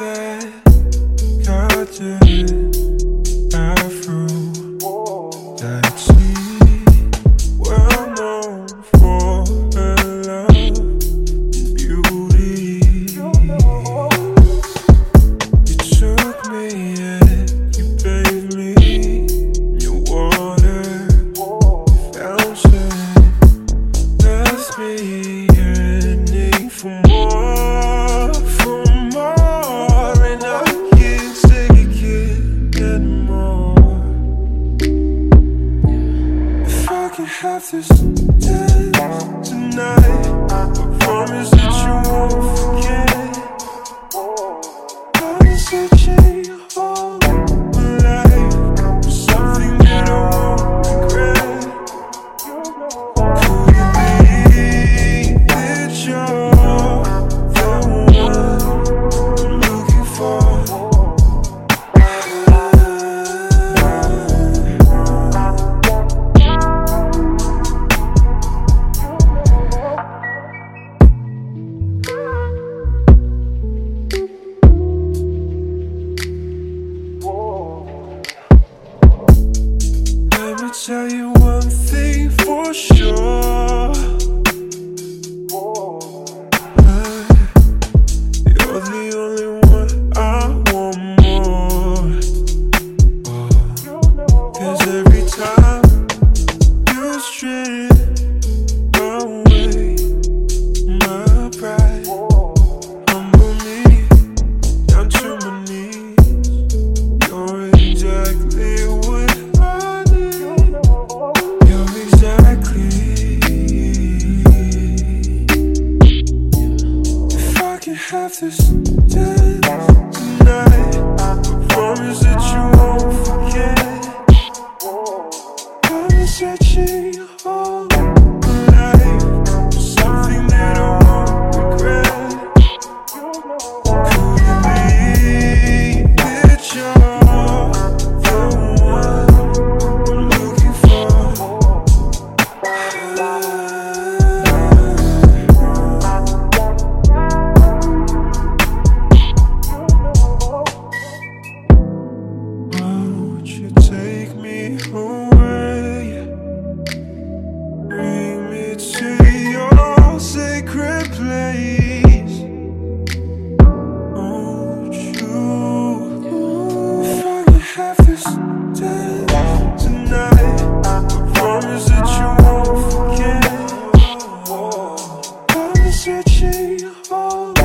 fait que This. have this dance tonight. I promise that you won't forget. I'm searching. secret place. Won't you? If I could have this dance tonight, I promise that you won't forget. I'm searching all.